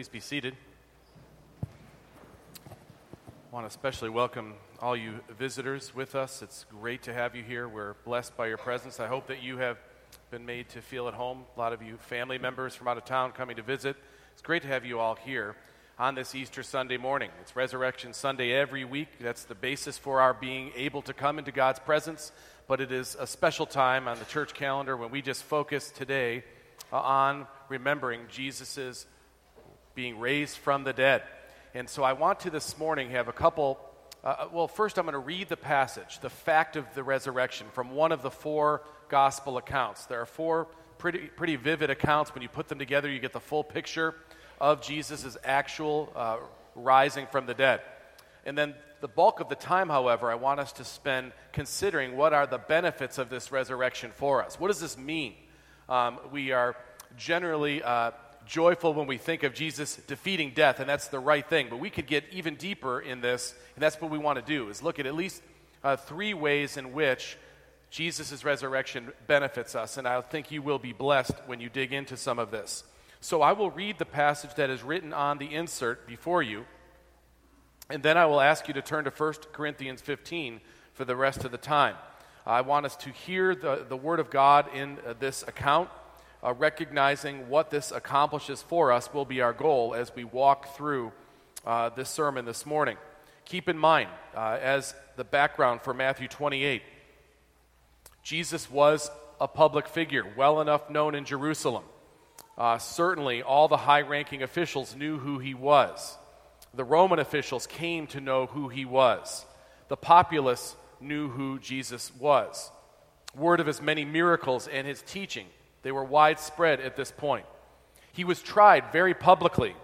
Please be seated. I want to especially welcome all you visitors with us. It's great to have you here. We're blessed by your presence. I hope that you have been made to feel at home. A lot of you family members from out of town coming to visit. It's great to have you all here on this Easter Sunday morning. It's Resurrection Sunday every week. That's the basis for our being able to come into God's presence. But it is a special time on the church calendar when we just focus today on remembering Jesus' being raised from the dead. And so I want to this morning have a couple. Uh, well, first, I'm going to read the passage, the fact of the resurrection, from one of the four gospel accounts. There are four pretty, pretty vivid accounts. When you put them together, you get the full picture of Jesus' actual uh, rising from the dead. And then the bulk of the time, however, I want us to spend considering what are the benefits of this resurrection for us. What does this mean? Um, we are generally uh, joyful when we think of Jesus defeating death, and that's the right thing. But we could get even deeper in this, and that's what we want to do, is look at at least uh, three ways in which Jesus' resurrection benefits us. And I think you will be blessed when you dig into some of this. So I will read the passage that is written on the insert before you, and then I will ask you to turn to 1 Corinthians 15 for the rest of the time. I want us to hear the, the Word of God in uh, this account uh, recognizing what this accomplishes for us will be our goal as we walk through uh, this sermon this morning. Keep in mind, uh, as the background for Matthew 28, Jesus was a public figure, well enough known in Jerusalem. Uh, certainly, all the high ranking officials knew who he was. The Roman officials came to know who he was. The populace knew who Jesus was. Word of his many miracles and his teaching they were widespread at this point. He was tried very publicly,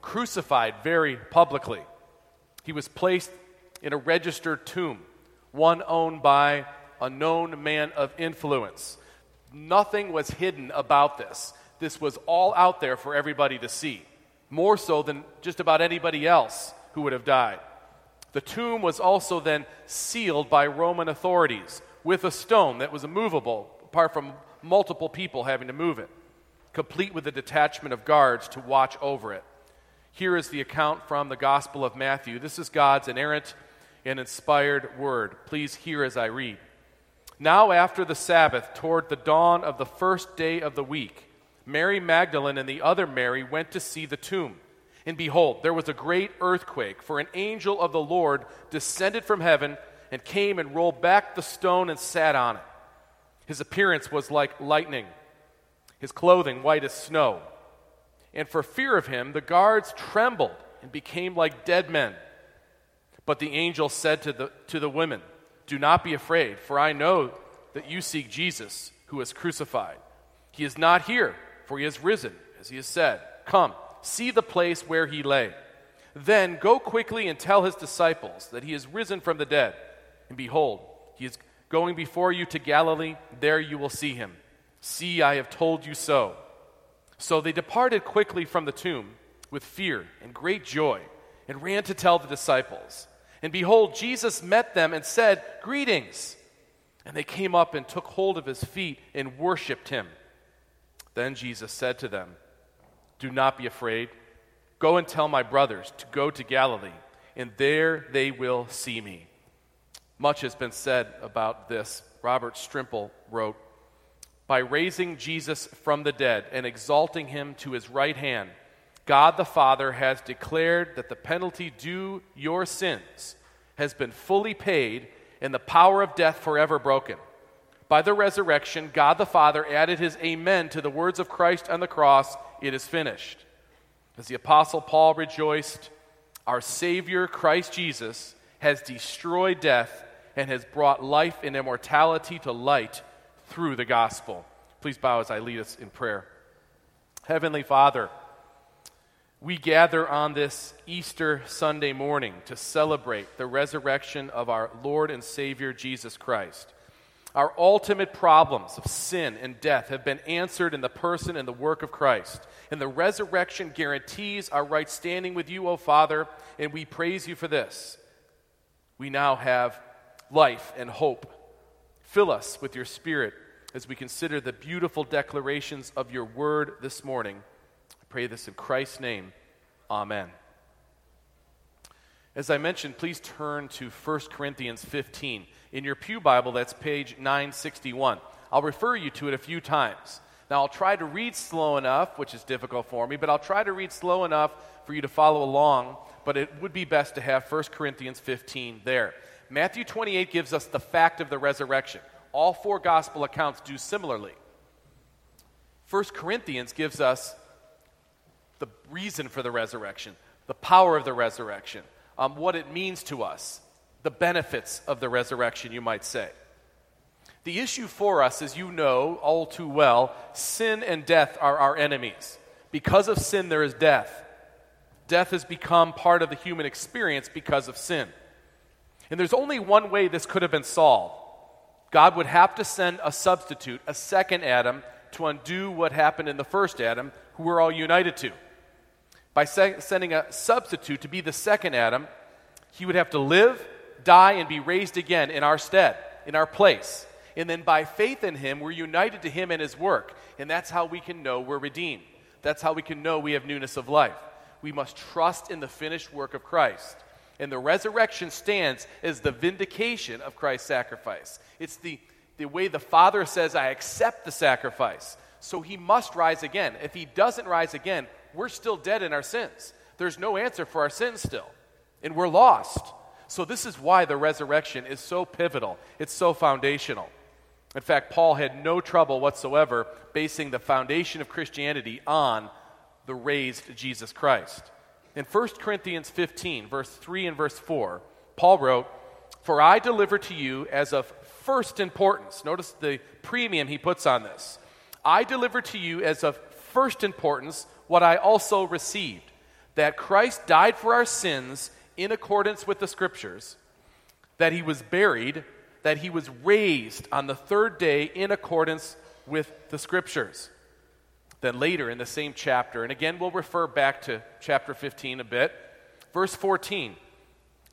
crucified very publicly. He was placed in a registered tomb, one owned by a known man of influence. Nothing was hidden about this. This was all out there for everybody to see, more so than just about anybody else who would have died. The tomb was also then sealed by Roman authorities with a stone that was immovable, apart from multiple people having to move it, complete with a detachment of guards to watch over it. Here is the account from the Gospel of Matthew. This is God's inerrant and inspired word. Please hear as I read. Now, after the Sabbath, toward the dawn of the first day of the week, Mary Magdalene and the other Mary went to see the tomb. And behold, there was a great earthquake, for an angel of the Lord descended from heaven and came and rolled back the stone and sat on it. His appearance was like lightning, his clothing white as snow. And for fear of him, the guards trembled and became like dead men. But the angel said to the, to the women, Do not be afraid, for I know that you seek Jesus, who was crucified. He is not here, for he has risen, as he has said. Come, see the place where he lay. Then go quickly and tell his disciples that he is risen from the dead. And behold, he is going before you to Galilee, there you will see him. See, I have told you so. So they departed quickly from the tomb with fear and great joy and ran to tell the disciples. And behold, Jesus met them and said, Greetings. And they came up and took hold of his feet and worshiped him. Then Jesus said to them, Do not be afraid. Go and tell my brothers to go to Galilee, and there they will see me. Much has been said about this. Robert Strimple wrote By raising Jesus from the dead and exalting him to his right hand, God the Father has declared that the penalty due your sins has been fully paid and the power of death forever broken. By the resurrection, God the Father added his amen to the words of Christ on the cross it is finished. As the Apostle Paul rejoiced, our Savior, Christ Jesus, has destroyed death and has brought life and immortality to light through the gospel. Please bow as I lead us in prayer. Heavenly Father, we gather on this Easter Sunday morning to celebrate the resurrection of our Lord and Savior Jesus Christ. Our ultimate problems of sin and death have been answered in the person and the work of Christ. And the resurrection guarantees our right standing with you, O Father, and we praise you for this. We now have life and hope. Fill us with your Spirit as we consider the beautiful declarations of your word this morning. I pray this in Christ's name. Amen. As I mentioned, please turn to 1 Corinthians 15. In your Pew Bible, that's page 961. I'll refer you to it a few times. Now, I'll try to read slow enough, which is difficult for me, but I'll try to read slow enough for you to follow along. But it would be best to have 1 Corinthians 15 there. Matthew 28 gives us the fact of the resurrection. All four gospel accounts do similarly. 1 Corinthians gives us the reason for the resurrection, the power of the resurrection, um, what it means to us, the benefits of the resurrection, you might say. The issue for us, as you know all too well, sin and death are our enemies. Because of sin, there is death. Death has become part of the human experience because of sin. And there's only one way this could have been solved God would have to send a substitute, a second Adam, to undo what happened in the first Adam, who we're all united to. By se- sending a substitute to be the second Adam, he would have to live, die, and be raised again in our stead, in our place. And then by faith in him, we're united to him and his work. And that's how we can know we're redeemed. That's how we can know we have newness of life. We must trust in the finished work of Christ. And the resurrection stands as the vindication of Christ's sacrifice. It's the, the way the Father says, I accept the sacrifice. So he must rise again. If he doesn't rise again, we're still dead in our sins. There's no answer for our sins still, and we're lost. So, this is why the resurrection is so pivotal, it's so foundational. In fact, Paul had no trouble whatsoever basing the foundation of Christianity on the raised Jesus Christ. In 1 Corinthians 15, verse 3 and verse 4, Paul wrote, For I deliver to you as of first importance. Notice the premium he puts on this. I deliver to you as of first importance what I also received that Christ died for our sins in accordance with the Scriptures, that he was buried, that he was raised on the third day in accordance with the Scriptures. Then later in the same chapter, and again we'll refer back to chapter 15 a bit, verse 14.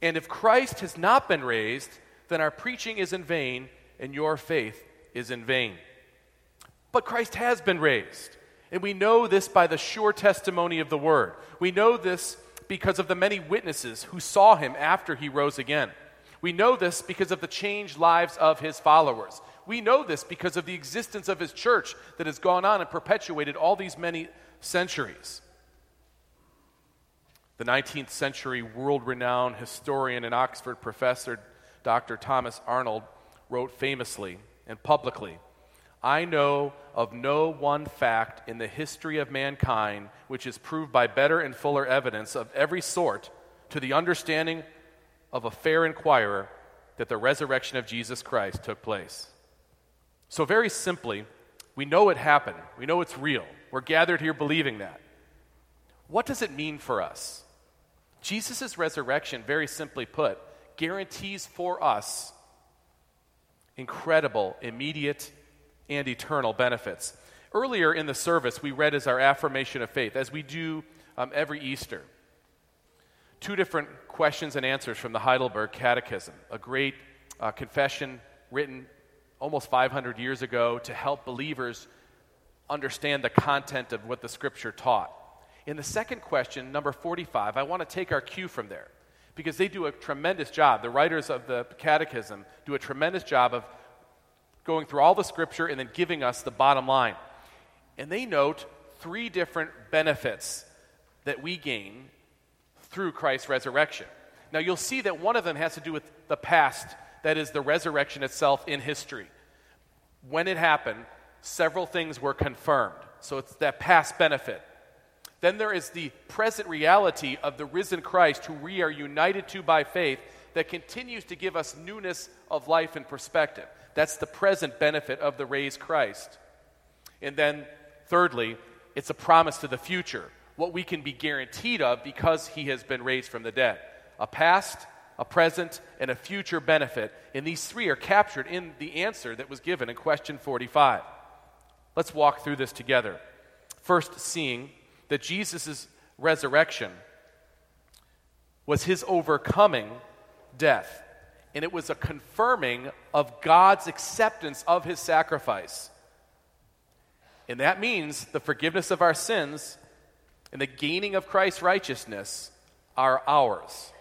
And if Christ has not been raised, then our preaching is in vain and your faith is in vain. But Christ has been raised. And we know this by the sure testimony of the word. We know this because of the many witnesses who saw him after he rose again. We know this because of the changed lives of his followers. We know this because of the existence of his church that has gone on and perpetuated all these many centuries. The 19th century world renowned historian and Oxford professor, Dr. Thomas Arnold, wrote famously and publicly I know of no one fact in the history of mankind which is proved by better and fuller evidence of every sort to the understanding of a fair inquirer that the resurrection of Jesus Christ took place. So, very simply, we know it happened. We know it's real. We're gathered here believing that. What does it mean for us? Jesus' resurrection, very simply put, guarantees for us incredible, immediate, and eternal benefits. Earlier in the service, we read as our affirmation of faith, as we do um, every Easter, two different questions and answers from the Heidelberg Catechism, a great uh, confession written almost 500 years ago to help believers understand the content of what the Scripture taught. In the second question, number 45, I want to take our cue from there because they do a tremendous job. The writers of the Catechism do a tremendous job of going through all the scripture and then giving us the bottom line. And they note three different benefits that we gain through Christ's resurrection. Now, you'll see that one of them has to do with the past, that is, the resurrection itself in history. When it happened, several things were confirmed. So it's that past benefit. Then there is the present reality of the risen Christ, who we are united to by faith, that continues to give us newness of life and perspective. That's the present benefit of the raised Christ. And then, thirdly, it's a promise to the future, what we can be guaranteed of because he has been raised from the dead. A past, a present, and a future benefit. And these three are captured in the answer that was given in question 45. Let's walk through this together. First, seeing that Jesus' resurrection was his overcoming death and it was a confirming of God's acceptance of his sacrifice. And that means the forgiveness of our sins and the gaining of Christ's righteousness are ours.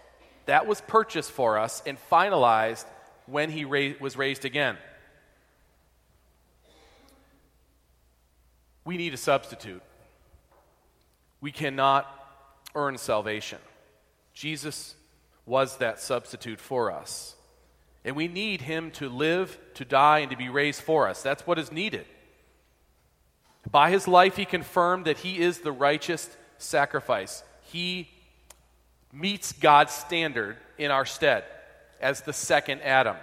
That was purchased for us and finalized when he ra- was raised again. We need a substitute. We cannot earn salvation. Jesus was that substitute for us. And we need him to live, to die, and to be raised for us. That's what is needed. By his life, he confirmed that he is the righteous sacrifice. He meets God's standard in our stead as the second Adam.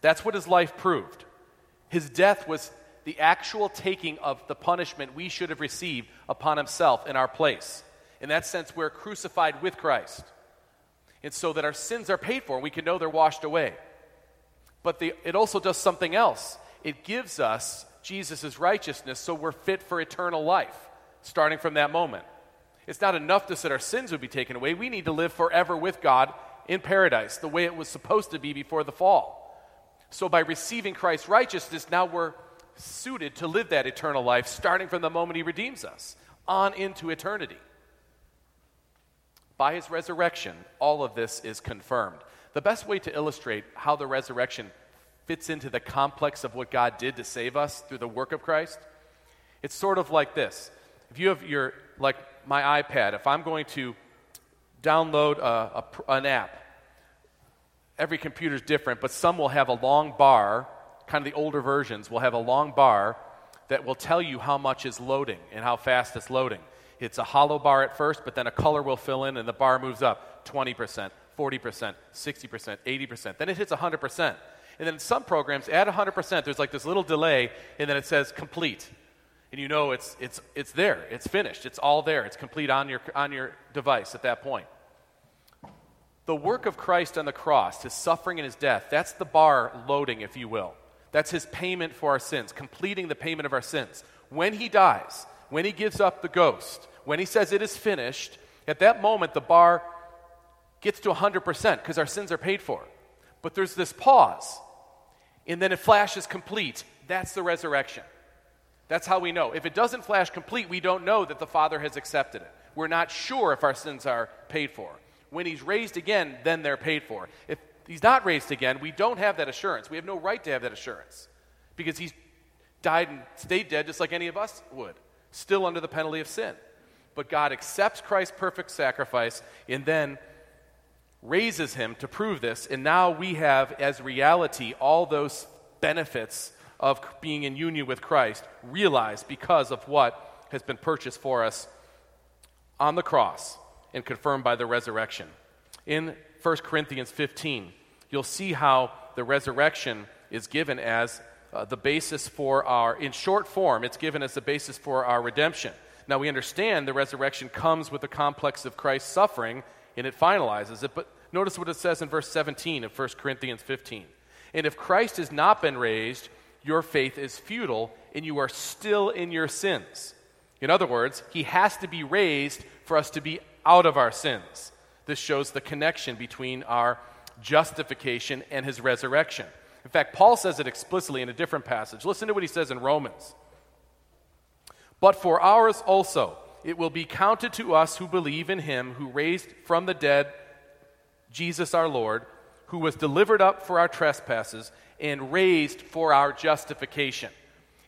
That's what his life proved. His death was the actual taking of the punishment we should have received upon himself in our place. In that sense, we're crucified with Christ. And so that our sins are paid for and we can know they're washed away. But the, it also does something else. It gives us Jesus' righteousness so we're fit for eternal life, starting from that moment. It's not enough to say our sins would be taken away. We need to live forever with God in paradise, the way it was supposed to be before the fall. So, by receiving Christ's righteousness, now we're suited to live that eternal life, starting from the moment He redeems us on into eternity. By His resurrection, all of this is confirmed. The best way to illustrate how the resurrection fits into the complex of what God did to save us through the work of Christ, it's sort of like this. If you have your, like my iPad, if I'm going to download a, a, an app, every computer is different, but some will have a long bar, kind of the older versions will have a long bar that will tell you how much is loading and how fast it's loading. It's a hollow bar at first, but then a color will fill in and the bar moves up 20%, 40%, 60%, 80%. Then it hits 100%. And then some programs, at 100%, there's like this little delay, and then it says complete. And you know it's, it's, it's there, it's finished, it's all there, it's complete on your, on your device at that point. The work of Christ on the cross, his suffering and his death, that's the bar loading, if you will. That's his payment for our sins, completing the payment of our sins. When he dies, when he gives up the ghost, when he says it is finished, at that moment the bar gets to 100% because our sins are paid for. But there's this pause, and then it flashes complete. That's the resurrection. That's how we know. If it doesn't flash complete, we don't know that the Father has accepted it. We're not sure if our sins are paid for. When He's raised again, then they're paid for. If He's not raised again, we don't have that assurance. We have no right to have that assurance because He's died and stayed dead just like any of us would, still under the penalty of sin. But God accepts Christ's perfect sacrifice and then raises him to prove this, and now we have as reality all those benefits of being in union with Christ realized because of what has been purchased for us on the cross and confirmed by the resurrection. In 1 Corinthians 15, you'll see how the resurrection is given as uh, the basis for our, in short form, it's given as the basis for our redemption. Now, we understand the resurrection comes with the complex of Christ's suffering and it finalizes it. But notice what it says in verse 17 of 1 Corinthians 15. And if Christ has not been raised, your faith is futile and you are still in your sins. In other words, he has to be raised for us to be out of our sins. This shows the connection between our justification and his resurrection. In fact, Paul says it explicitly in a different passage. Listen to what he says in Romans. But for ours also, it will be counted to us who believe in him who raised from the dead Jesus our Lord, who was delivered up for our trespasses and raised for our justification.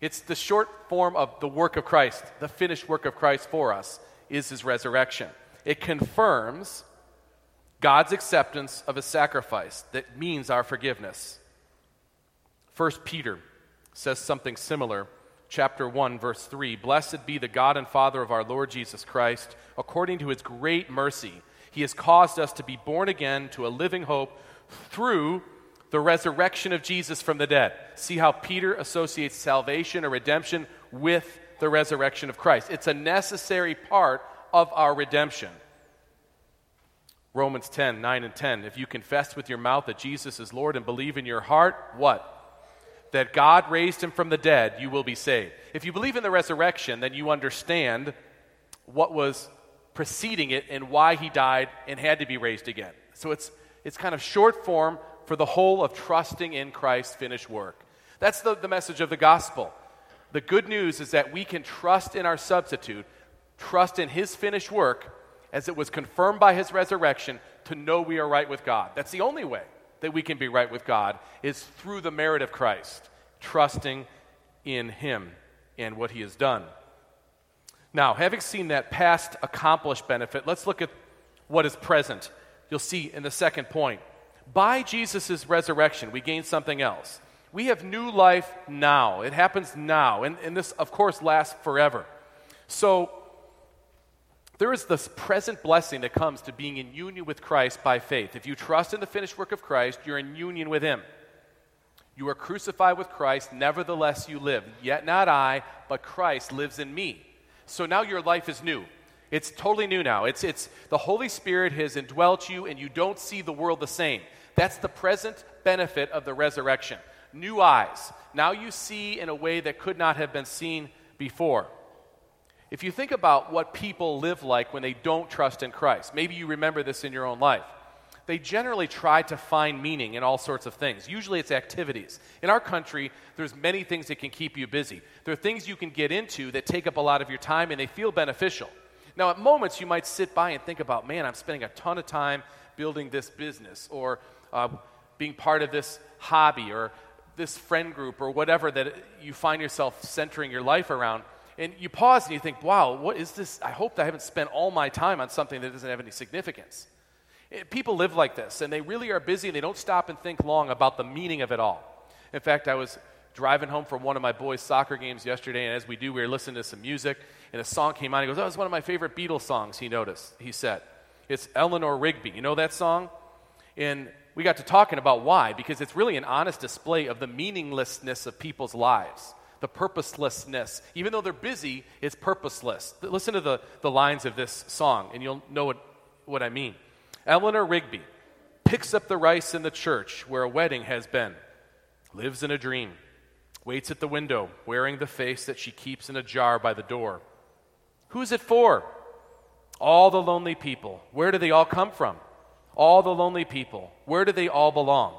It's the short form of the work of Christ, the finished work of Christ for us is his resurrection. It confirms God's acceptance of a sacrifice that means our forgiveness. First Peter says something similar chapter 1, verse 3 Blessed be the God and Father of our Lord Jesus Christ. According to his great mercy, he has caused us to be born again to a living hope through the resurrection of Jesus from the dead. See how Peter associates salvation or redemption with the resurrection of Christ. It's a necessary part of our redemption. Romans 10, 9 and 10. If you confess with your mouth that Jesus is Lord and believe in your heart, what? that God raised him from the dead, you will be saved. If you believe in the resurrection, then you understand what was preceding it and why he died and had to be raised again. So it's, it's kind of short form for the whole of trusting in Christ's finished work. That's the, the message of the gospel. The good news is that we can trust in our substitute trust in his finished work as it was confirmed by his resurrection to know we are right with God. That's the only way that we can be right with God is through the merit of Christ, trusting in him and what he has done. Now, having seen that past accomplished benefit, let's look at what is present. You'll see in the second point. By Jesus' resurrection, we gain something else. We have new life now. It happens now. And, and this, of course, lasts forever. So, there is this present blessing that comes to being in union with Christ by faith. If you trust in the finished work of Christ, you're in union with Him. You are crucified with Christ, nevertheless you live. Yet not I, but Christ lives in me. So now your life is new. It's totally new now. It's, it's the Holy Spirit has indwelt you, and you don't see the world the same. That's the present benefit of the resurrection. New eyes. Now you see in a way that could not have been seen before. If you think about what people live like when they don't trust in Christ, maybe you remember this in your own life. They generally try to find meaning in all sorts of things. Usually it's activities. In our country, there's many things that can keep you busy. There are things you can get into that take up a lot of your time and they feel beneficial. Now, at moments, you might sit by and think about, man, I'm spending a ton of time building this business or uh, being part of this hobby or this friend group or whatever that you find yourself centering your life around and you pause and you think, wow, what is this? I hope that I haven't spent all my time on something that doesn't have any significance. Eh, people live like this, and they really are busy, and they don't stop and think long about the meaning of it all. In fact, I was driving home from one of my boys' soccer games yesterday, and as we do, we were listening to some music, and a song came on. He goes, Oh, it's one of my favorite Beatles songs, he noticed, he said. It's Eleanor Rigby. You know that song? And we got to talking about why, because it's really an honest display of the meaninglessness of people's lives the purposelessness. Even though they're busy, it's purposeless. Listen to the, the lines of this song, and you'll know what, what I mean. Eleanor Rigby picks up the rice in the church where a wedding has been, lives in a dream, waits at the window, wearing the face that she keeps in a jar by the door. Who's it for? All the lonely people. Where do they all come from? All the lonely people. Where do they all belong?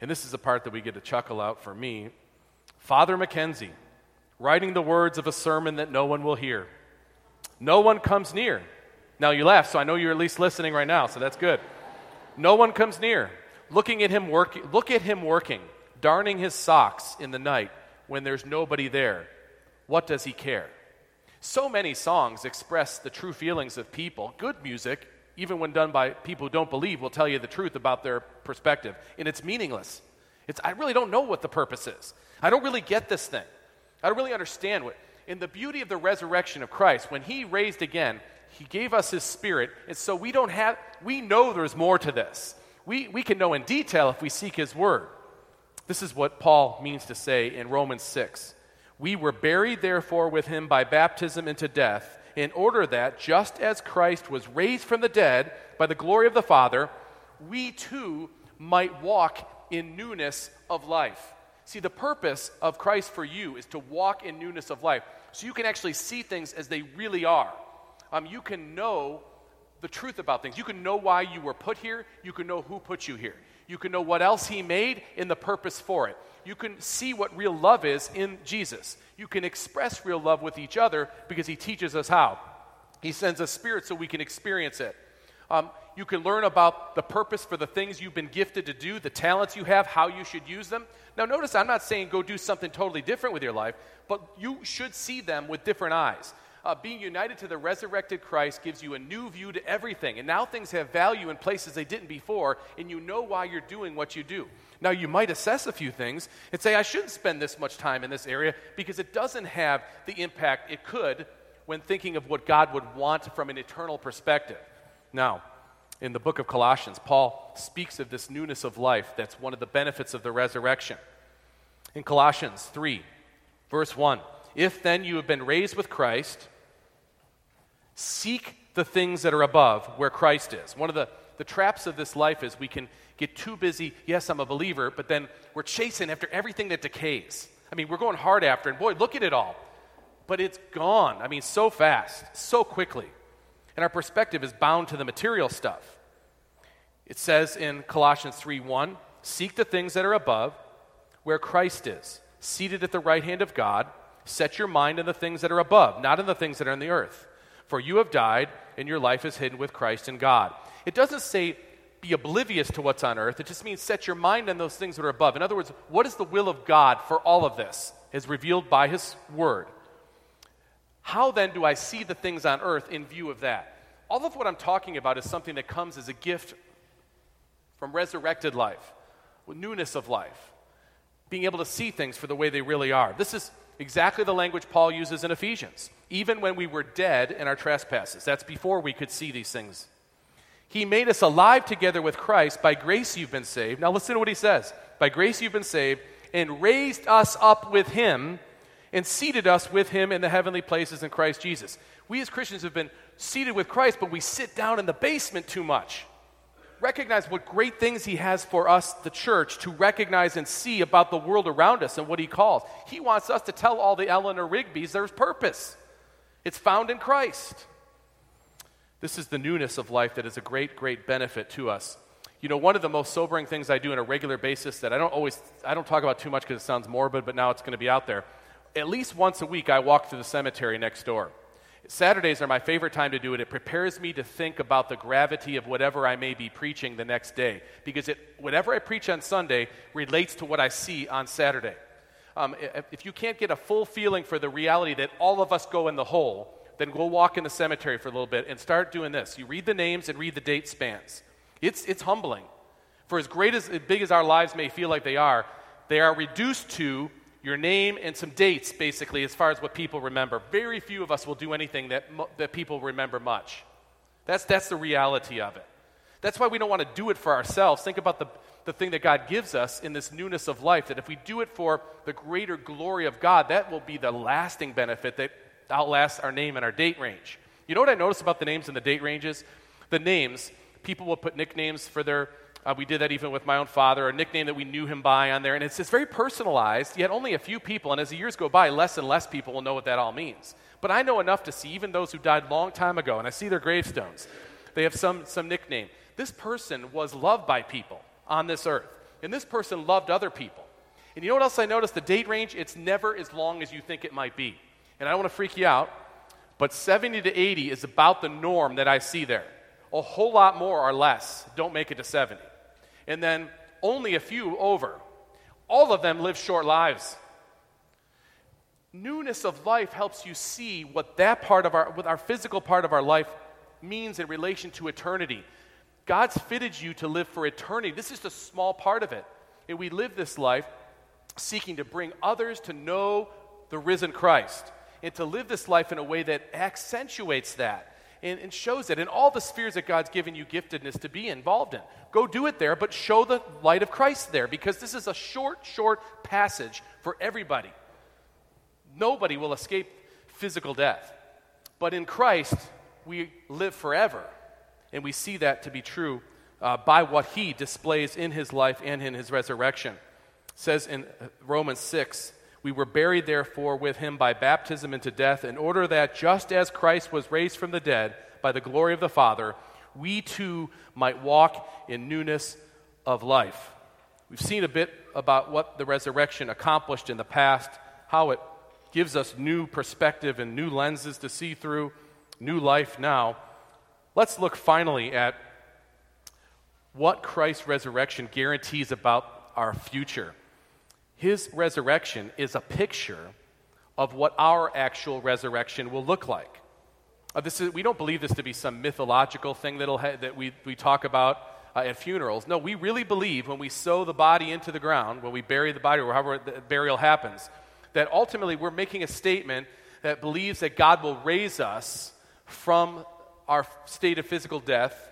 And this is the part that we get to chuckle out for me Father McKenzie, writing the words of a sermon that no one will hear. No one comes near. Now you laugh, so I know you're at least listening right now, so that's good. No one comes near. Looking at him working, look at him working, darning his socks in the night when there's nobody there. What does he care? So many songs express the true feelings of people. Good music, even when done by people who don't believe, will tell you the truth about their perspective, and it's meaningless. It's, I really don't know what the purpose is. I don't really get this thing. I don't really understand what. In the beauty of the resurrection of Christ, when He raised again, He gave us His Spirit, and so we don't have, we know there's more to this. We, we can know in detail if we seek His Word. This is what Paul means to say in Romans 6. We were buried, therefore, with Him by baptism into death, in order that, just as Christ was raised from the dead by the glory of the Father, we too might walk in newness of life. See, the purpose of Christ for you is to walk in newness of life so you can actually see things as they really are. Um, you can know the truth about things. You can know why you were put here. You can know who put you here. You can know what else He made in the purpose for it. You can see what real love is in Jesus. You can express real love with each other because He teaches us how. He sends us spirit so we can experience it. Um, you can learn about the purpose for the things you've been gifted to do, the talents you have, how you should use them. Now, notice I'm not saying go do something totally different with your life, but you should see them with different eyes. Uh, being united to the resurrected Christ gives you a new view to everything. And now things have value in places they didn't before, and you know why you're doing what you do. Now, you might assess a few things and say, I shouldn't spend this much time in this area because it doesn't have the impact it could when thinking of what God would want from an eternal perspective. Now, in the book of Colossians, Paul speaks of this newness of life that's one of the benefits of the resurrection. In Colossians 3, verse 1 If then you have been raised with Christ, seek the things that are above where Christ is. One of the, the traps of this life is we can get too busy. Yes, I'm a believer, but then we're chasing after everything that decays. I mean, we're going hard after, and boy, look at it all. But it's gone. I mean, so fast, so quickly and our perspective is bound to the material stuff. It says in Colossians 3:1, "Seek the things that are above, where Christ is, seated at the right hand of God. Set your mind on the things that are above, not on the things that are on the earth." For you have died, and your life is hidden with Christ in God. It doesn't say be oblivious to what's on earth. It just means set your mind on those things that are above. In other words, what is the will of God for all of this, as revealed by His Word? How then do I see the things on earth in view of that? All of what I'm talking about is something that comes as a gift from resurrected life, newness of life, being able to see things for the way they really are. This is exactly the language Paul uses in Ephesians. Even when we were dead in our trespasses, that's before we could see these things. He made us alive together with Christ. By grace you've been saved. Now listen to what he says. By grace you've been saved, and raised us up with him, and seated us with him in the heavenly places in Christ Jesus. We as Christians have been seated with Christ, but we sit down in the basement too much recognize what great things He has for us, the church, to recognize and see about the world around us and what He calls. He wants us to tell all the Eleanor Rigby's there's purpose. It's found in Christ. This is the newness of life that is a great, great benefit to us. You know, one of the most sobering things I do on a regular basis that I don't always, I don't talk about too much because it sounds morbid, but now it's going to be out there. At least once a week, I walk through the cemetery next door. Saturdays are my favorite time to do it. It prepares me to think about the gravity of whatever I may be preaching the next day because it, whatever I preach on Sunday relates to what I see on Saturday. Um, if you can't get a full feeling for the reality that all of us go in the hole, then go walk in the cemetery for a little bit and start doing this. You read the names and read the date spans. It's, it's humbling. For as great as, as big as our lives may feel like they are, they are reduced to your name and some dates, basically, as far as what people remember. Very few of us will do anything that, that people remember much. That's, that's the reality of it. That's why we don't want to do it for ourselves. Think about the, the thing that God gives us in this newness of life, that if we do it for the greater glory of God, that will be the lasting benefit that outlasts our name and our date range. You know what I notice about the names and the date ranges? The names, people will put nicknames for their uh, we did that even with my own father, a nickname that we knew him by on there. And it's, it's very personalized, yet only a few people. And as the years go by, less and less people will know what that all means. But I know enough to see even those who died long time ago, and I see their gravestones. They have some, some nickname. This person was loved by people on this earth, and this person loved other people. And you know what else I noticed? The date range, it's never as long as you think it might be. And I don't want to freak you out, but 70 to 80 is about the norm that I see there. A whole lot more or less don't make it to 70 and then only a few over. All of them live short lives. Newness of life helps you see what that part of our, what our physical part of our life means in relation to eternity. God's fitted you to live for eternity. This is just a small part of it. And we live this life seeking to bring others to know the risen Christ and to live this life in a way that accentuates that and, and shows it in all the spheres that God's given you giftedness to be involved in. Go do it there, but show the light of Christ there because this is a short, short passage for everybody. Nobody will escape physical death. But in Christ, we live forever. And we see that to be true uh, by what he displays in his life and in his resurrection. It says in uh, Romans 6 we were buried, therefore, with him by baptism into death, in order that just as Christ was raised from the dead by the glory of the Father, we too might walk in newness of life. We've seen a bit about what the resurrection accomplished in the past, how it gives us new perspective and new lenses to see through, new life now. Let's look finally at what Christ's resurrection guarantees about our future. His resurrection is a picture of what our actual resurrection will look like. Uh, this is, we don't believe this to be some mythological thing that'll ha- that we, we talk about uh, at funerals. No, we really believe when we sow the body into the ground, when we bury the body, or however the burial happens, that ultimately we're making a statement that believes that God will raise us from our state of physical death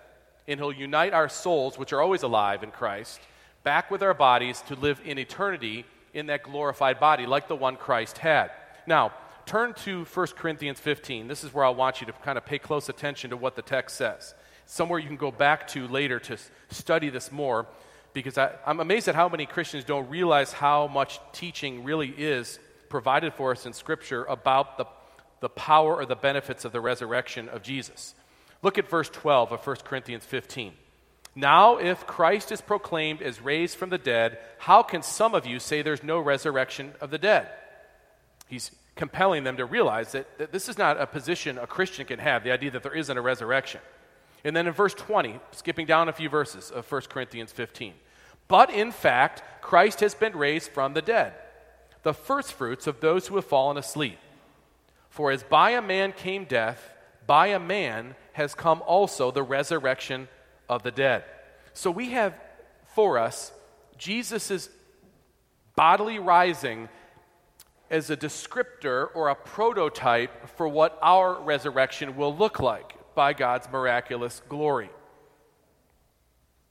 and He'll unite our souls, which are always alive in Christ, back with our bodies to live in eternity in that glorified body, like the one Christ had. Now, turn to 1 Corinthians 15. This is where I want you to kind of pay close attention to what the text says. Somewhere you can go back to later to study this more, because I, I'm amazed at how many Christians don't realize how much teaching really is provided for us in Scripture about the, the power or the benefits of the resurrection of Jesus. Look at verse 12 of 1 Corinthians 15. Now, if Christ is proclaimed as raised from the dead, how can some of you say there's no resurrection of the dead? He's, compelling them to realize that, that this is not a position a Christian can have, the idea that there isn't a resurrection. And then in verse 20, skipping down a few verses of 1 Corinthians 15. But in fact, Christ has been raised from the dead, the firstfruits of those who have fallen asleep. For as by a man came death, by a man has come also the resurrection of the dead. So we have for us Jesus' bodily rising as a descriptor or a prototype for what our resurrection will look like by God's miraculous glory.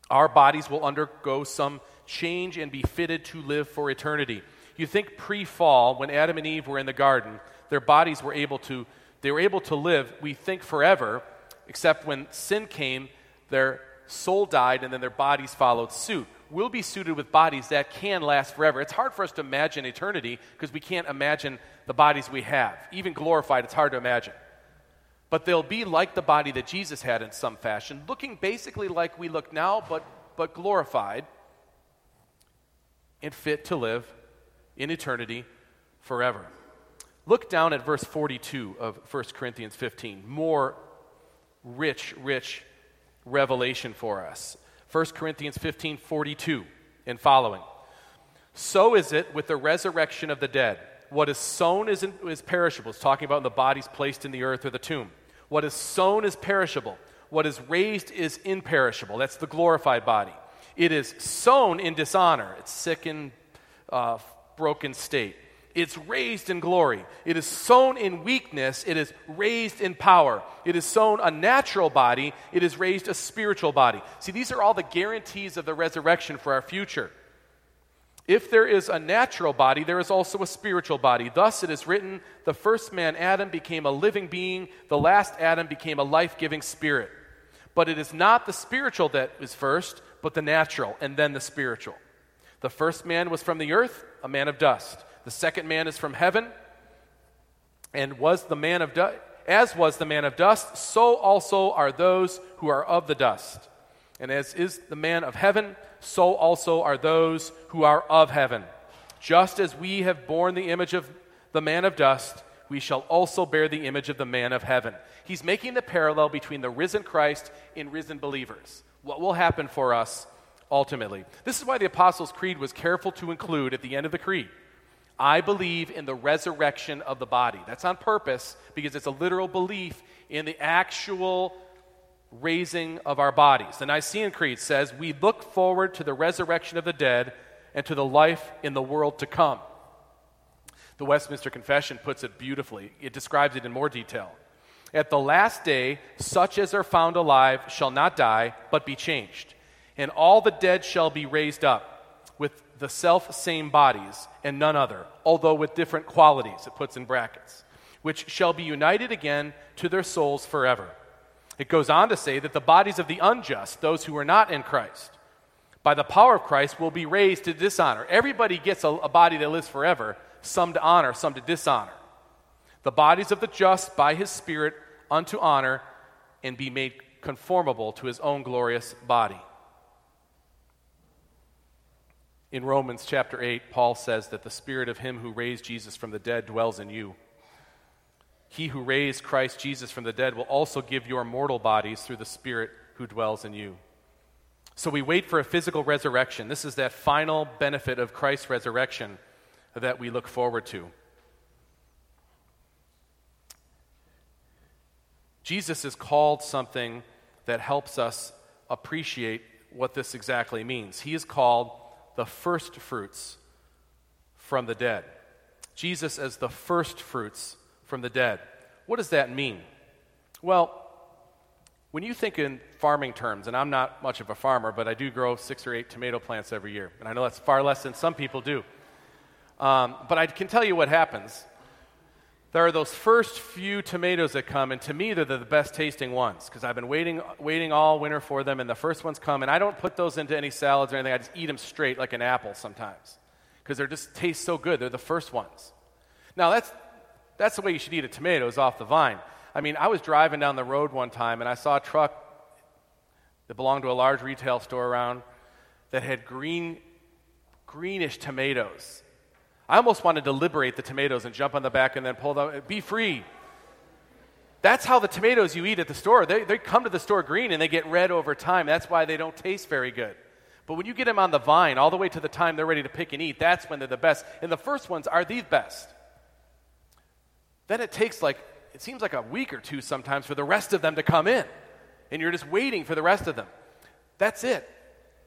Our bodies will undergo some change and be fitted to live for eternity. You think pre-fall when Adam and Eve were in the garden, their bodies were able to they were able to live, we think forever, except when sin came, their soul died and then their bodies followed suit we'll be suited with bodies that can last forever. It's hard for us to imagine eternity because we can't imagine the bodies we have. Even glorified, it's hard to imagine. But they'll be like the body that Jesus had in some fashion, looking basically like we look now, but, but glorified and fit to live in eternity forever. Look down at verse 42 of 1 Corinthians 15. More rich, rich revelation for us. 1 Corinthians 15 42 and following. So is it with the resurrection of the dead. What is sown is, in, is perishable. It's talking about the bodies placed in the earth or the tomb. What is sown is perishable. What is raised is imperishable. That's the glorified body. It is sown in dishonor. It's sick and uh, broken state. It's raised in glory. It is sown in weakness. It is raised in power. It is sown a natural body. It is raised a spiritual body. See, these are all the guarantees of the resurrection for our future. If there is a natural body, there is also a spiritual body. Thus it is written the first man, Adam, became a living being, the last Adam became a life giving spirit. But it is not the spiritual that is first, but the natural, and then the spiritual. The first man was from the earth, a man of dust. The second man is from heaven, and was the man of dust, as was the man of dust, so also are those who are of the dust. And as is the man of heaven, so also are those who are of heaven. Just as we have borne the image of the man of dust, we shall also bear the image of the man of heaven. He's making the parallel between the risen Christ and risen believers. What will happen for us ultimately? This is why the Apostles' Creed was careful to include at the end of the creed I believe in the resurrection of the body. That's on purpose because it's a literal belief in the actual raising of our bodies. The Nicene Creed says, We look forward to the resurrection of the dead and to the life in the world to come. The Westminster Confession puts it beautifully, it describes it in more detail. At the last day, such as are found alive shall not die, but be changed, and all the dead shall be raised up the self same bodies and none other, although with different qualities, it puts in brackets, which shall be united again to their souls forever. It goes on to say that the bodies of the unjust, those who are not in Christ, by the power of Christ, will be raised to dishonor. Everybody gets a, a body that lives forever, some to honor, some to dishonor. The bodies of the just by his Spirit unto honor and be made conformable to his own glorious body. In Romans chapter 8, Paul says that the spirit of him who raised Jesus from the dead dwells in you. He who raised Christ Jesus from the dead will also give your mortal bodies through the spirit who dwells in you. So we wait for a physical resurrection. This is that final benefit of Christ's resurrection that we look forward to. Jesus is called something that helps us appreciate what this exactly means. He is called the first fruits from the dead. Jesus as the first fruits from the dead. What does that mean? Well, when you think in farming terms, and I'm not much of a farmer, but I do grow six or eight tomato plants every year, and I know that's far less than some people do. Um, but I can tell you what happens there are those first few tomatoes that come, and to me, they're the best tasting ones because I've been waiting, waiting all winter for them, and the first ones come, and I don't put those into any salads or anything. I just eat them straight like an apple sometimes because they just taste so good. They're the first ones. Now, that's, that's the way you should eat a tomato is off the vine. I mean, I was driving down the road one time, and I saw a truck that belonged to a large retail store around that had green, greenish tomatoes I almost wanted to liberate the tomatoes and jump on the back and then pull them. Be free. That's how the tomatoes you eat at the store, they, they come to the store green and they get red over time. That's why they don't taste very good. But when you get them on the vine, all the way to the time they're ready to pick and eat, that's when they're the best. And the first ones are the best. Then it takes like, it seems like a week or two sometimes for the rest of them to come in. And you're just waiting for the rest of them. That's it.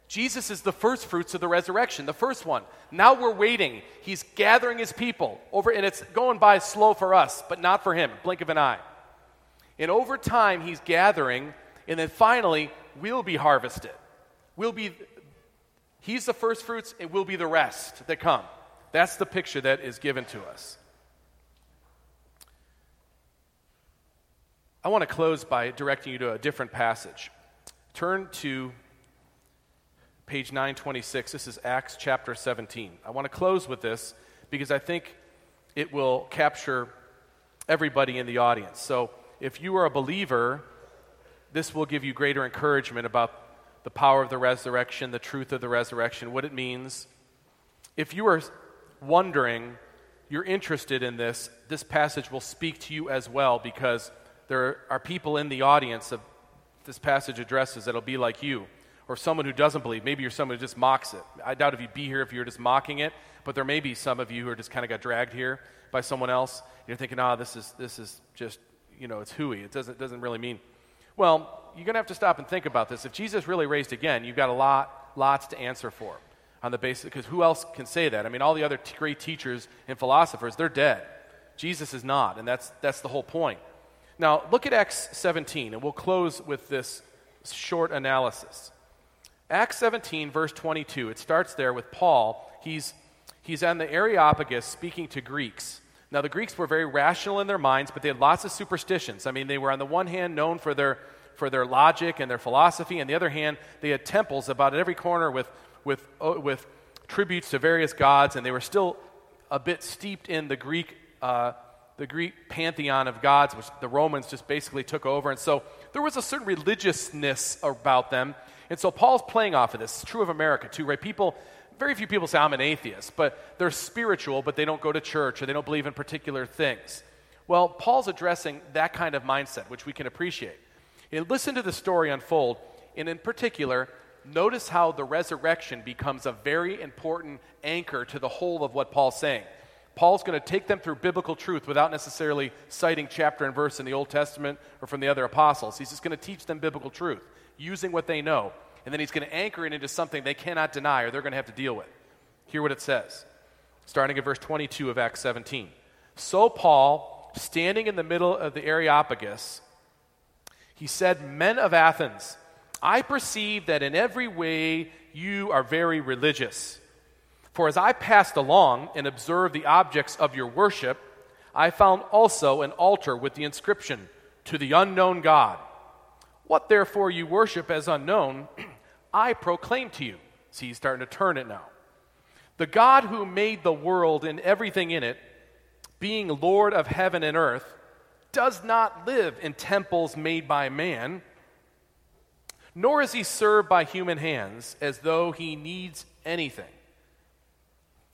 Jesus is the first fruits of the resurrection, the first one. Now we're waiting. He's gathering his people over, and it's going by slow for us, but not for him. Blink of an eye. And over time, he's gathering, and then finally, we'll be harvested. We'll be, he's the first fruits, and we'll be the rest that come. That's the picture that is given to us. I want to close by directing you to a different passage. Turn to page 926. This is Acts chapter 17. I want to close with this because I think it will capture everybody in the audience. So, if you are a believer, this will give you greater encouragement about the power of the resurrection, the truth of the resurrection, what it means. If you are wondering, you're interested in this, this passage will speak to you as well because there are people in the audience of this passage addresses that'll be like you or someone who doesn't believe. Maybe you're someone who just mocks it. I doubt if you'd be here if you were just mocking it, but there may be some of you who are just kind of got dragged here by someone else. You're thinking, ah, oh, this is, this is just you know, it's hooey. It doesn't, doesn't really mean. Well, you're going to have to stop and think about this. If Jesus really raised again, you've got a lot, lots to answer for on the basis, because who else can say that? I mean, all the other t- great teachers and philosophers, they're dead. Jesus is not, and that's, that's the whole point. Now, look at Acts 17, and we'll close with this short analysis. Acts 17, verse 22, it starts there with Paul. He's, he's on the Areopagus speaking to Greeks. Now, the Greeks were very rational in their minds, but they had lots of superstitions. I mean, they were, on the one hand, known for their, for their logic and their philosophy. On the other hand, they had temples about at every corner with, with, uh, with tributes to various gods, and they were still a bit steeped in the Greek, uh, the Greek pantheon of gods, which the Romans just basically took over. And so there was a certain religiousness about them. And so Paul's playing off of this. It's true of America, too, right? People very few people say, I'm an atheist, but they're spiritual, but they don't go to church or they don't believe in particular things. Well, Paul's addressing that kind of mindset, which we can appreciate. And listen to the story unfold, and in particular, notice how the resurrection becomes a very important anchor to the whole of what Paul's saying. Paul's going to take them through biblical truth without necessarily citing chapter and verse in the Old Testament or from the other apostles. He's just going to teach them biblical truth using what they know and then he's going to anchor it into something they cannot deny or they're going to have to deal with. Hear what it says, starting at verse 22 of Acts 17. So Paul, standing in the middle of the Areopagus, he said, Men of Athens, I perceive that in every way you are very religious. For as I passed along and observed the objects of your worship, I found also an altar with the inscription, To the unknown God. What therefore you worship as unknown, I proclaim to you. See, he's starting to turn it now. The God who made the world and everything in it, being Lord of heaven and earth, does not live in temples made by man, nor is he served by human hands as though he needs anything.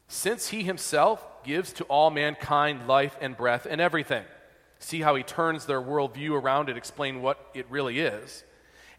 Since he himself gives to all mankind life and breath and everything. See how he turns their worldview around and explain what it really is.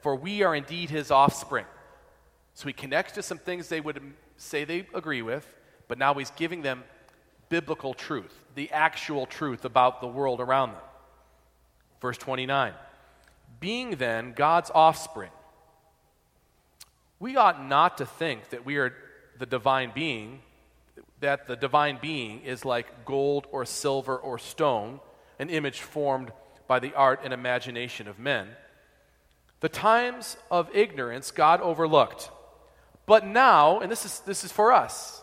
for we are indeed his offspring. So he connects to some things they would say they agree with, but now he's giving them biblical truth, the actual truth about the world around them. Verse 29 Being then God's offspring, we ought not to think that we are the divine being, that the divine being is like gold or silver or stone, an image formed by the art and imagination of men. The times of ignorance God overlooked. But now, and this is, this is for us,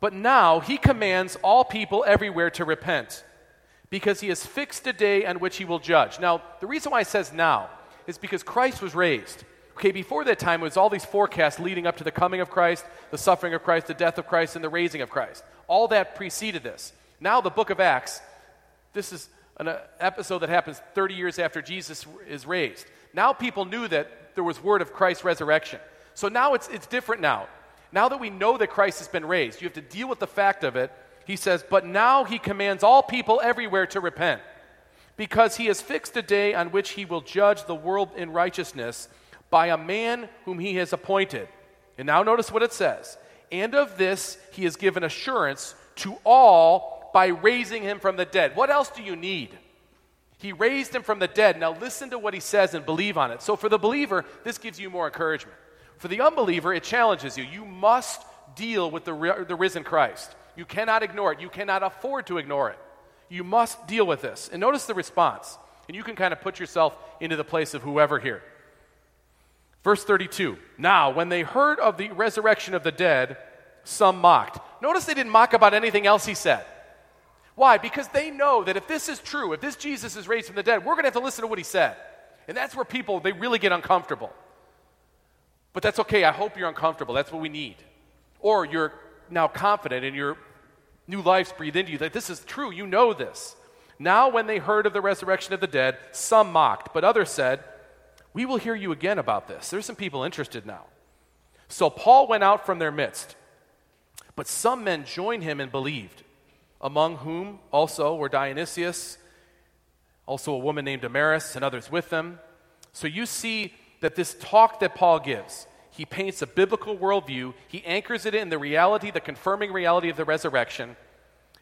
But now he commands all people everywhere to repent because he has fixed a day on which he will judge. Now, the reason why it says now is because Christ was raised. Okay, before that time, it was all these forecasts leading up to the coming of Christ, the suffering of Christ, the death of Christ, and the raising of Christ. All that preceded this. Now, the book of Acts, this is an uh, episode that happens 30 years after Jesus is raised. Now, people knew that there was word of Christ's resurrection. So now it's, it's different now. Now that we know that Christ has been raised, you have to deal with the fact of it. He says, But now he commands all people everywhere to repent, because he has fixed a day on which he will judge the world in righteousness by a man whom he has appointed. And now notice what it says. And of this he has given assurance to all by raising him from the dead. What else do you need? He raised him from the dead. Now listen to what he says and believe on it. So for the believer, this gives you more encouragement. For the unbeliever, it challenges you. You must deal with the, the risen Christ. You cannot ignore it. You cannot afford to ignore it. You must deal with this. And notice the response. And you can kind of put yourself into the place of whoever here. Verse 32 Now, when they heard of the resurrection of the dead, some mocked. Notice they didn't mock about anything else he said. Why? Because they know that if this is true, if this Jesus is raised from the dead, we're going to have to listen to what he said. And that's where people, they really get uncomfortable. But that's okay. I hope you're uncomfortable. That's what we need. Or you're now confident and your new life's breathed into you that this is true. You know this. Now, when they heard of the resurrection of the dead, some mocked, but others said, we will hear you again about this. There's some people interested now. So Paul went out from their midst, but some men joined him and believed, among whom also were Dionysius, also a woman named Damaris, and others with them. So you see that this talk that Paul gives, he paints a biblical worldview, he anchors it in the reality, the confirming reality of the resurrection,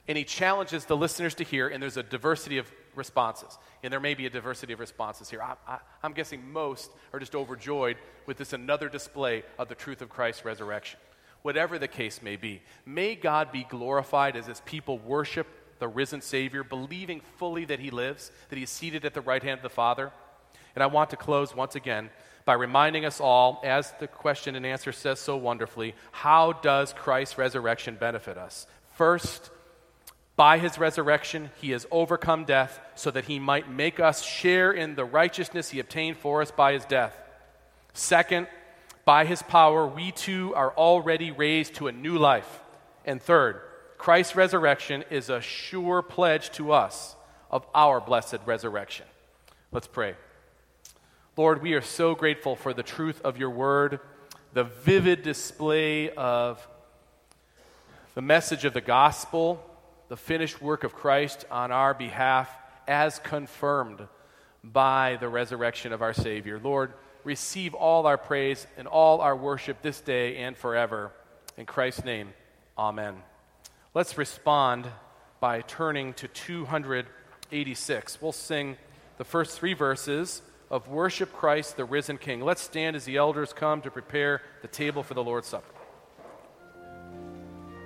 and he challenges the listeners to hear, and there's a diversity of responses. And there may be a diversity of responses here. I, am guessing most are just overjoyed with this another display of the truth of Christ's resurrection. Whatever the case may be, may God be glorified as his people worship the risen Savior, believing fully that he lives, that he is seated at the right hand of the Father. And I want to close once again by reminding us all, as the question and answer says so wonderfully, how does Christ's resurrection benefit us? First, by his resurrection, he has overcome death so that he might make us share in the righteousness he obtained for us by his death. Second, by his power, we too are already raised to a new life. And third, Christ's resurrection is a sure pledge to us of our blessed resurrection. Let's pray. Lord, we are so grateful for the truth of your word, the vivid display of the message of the gospel the finished work of Christ on our behalf as confirmed by the resurrection of our Savior. Lord, receive all our praise and all our worship this day and forever. In Christ's name, amen. Let's respond by turning to 286. We'll sing the first three verses of Worship Christ, the risen King. Let's stand as the elders come to prepare the table for the Lord's Supper.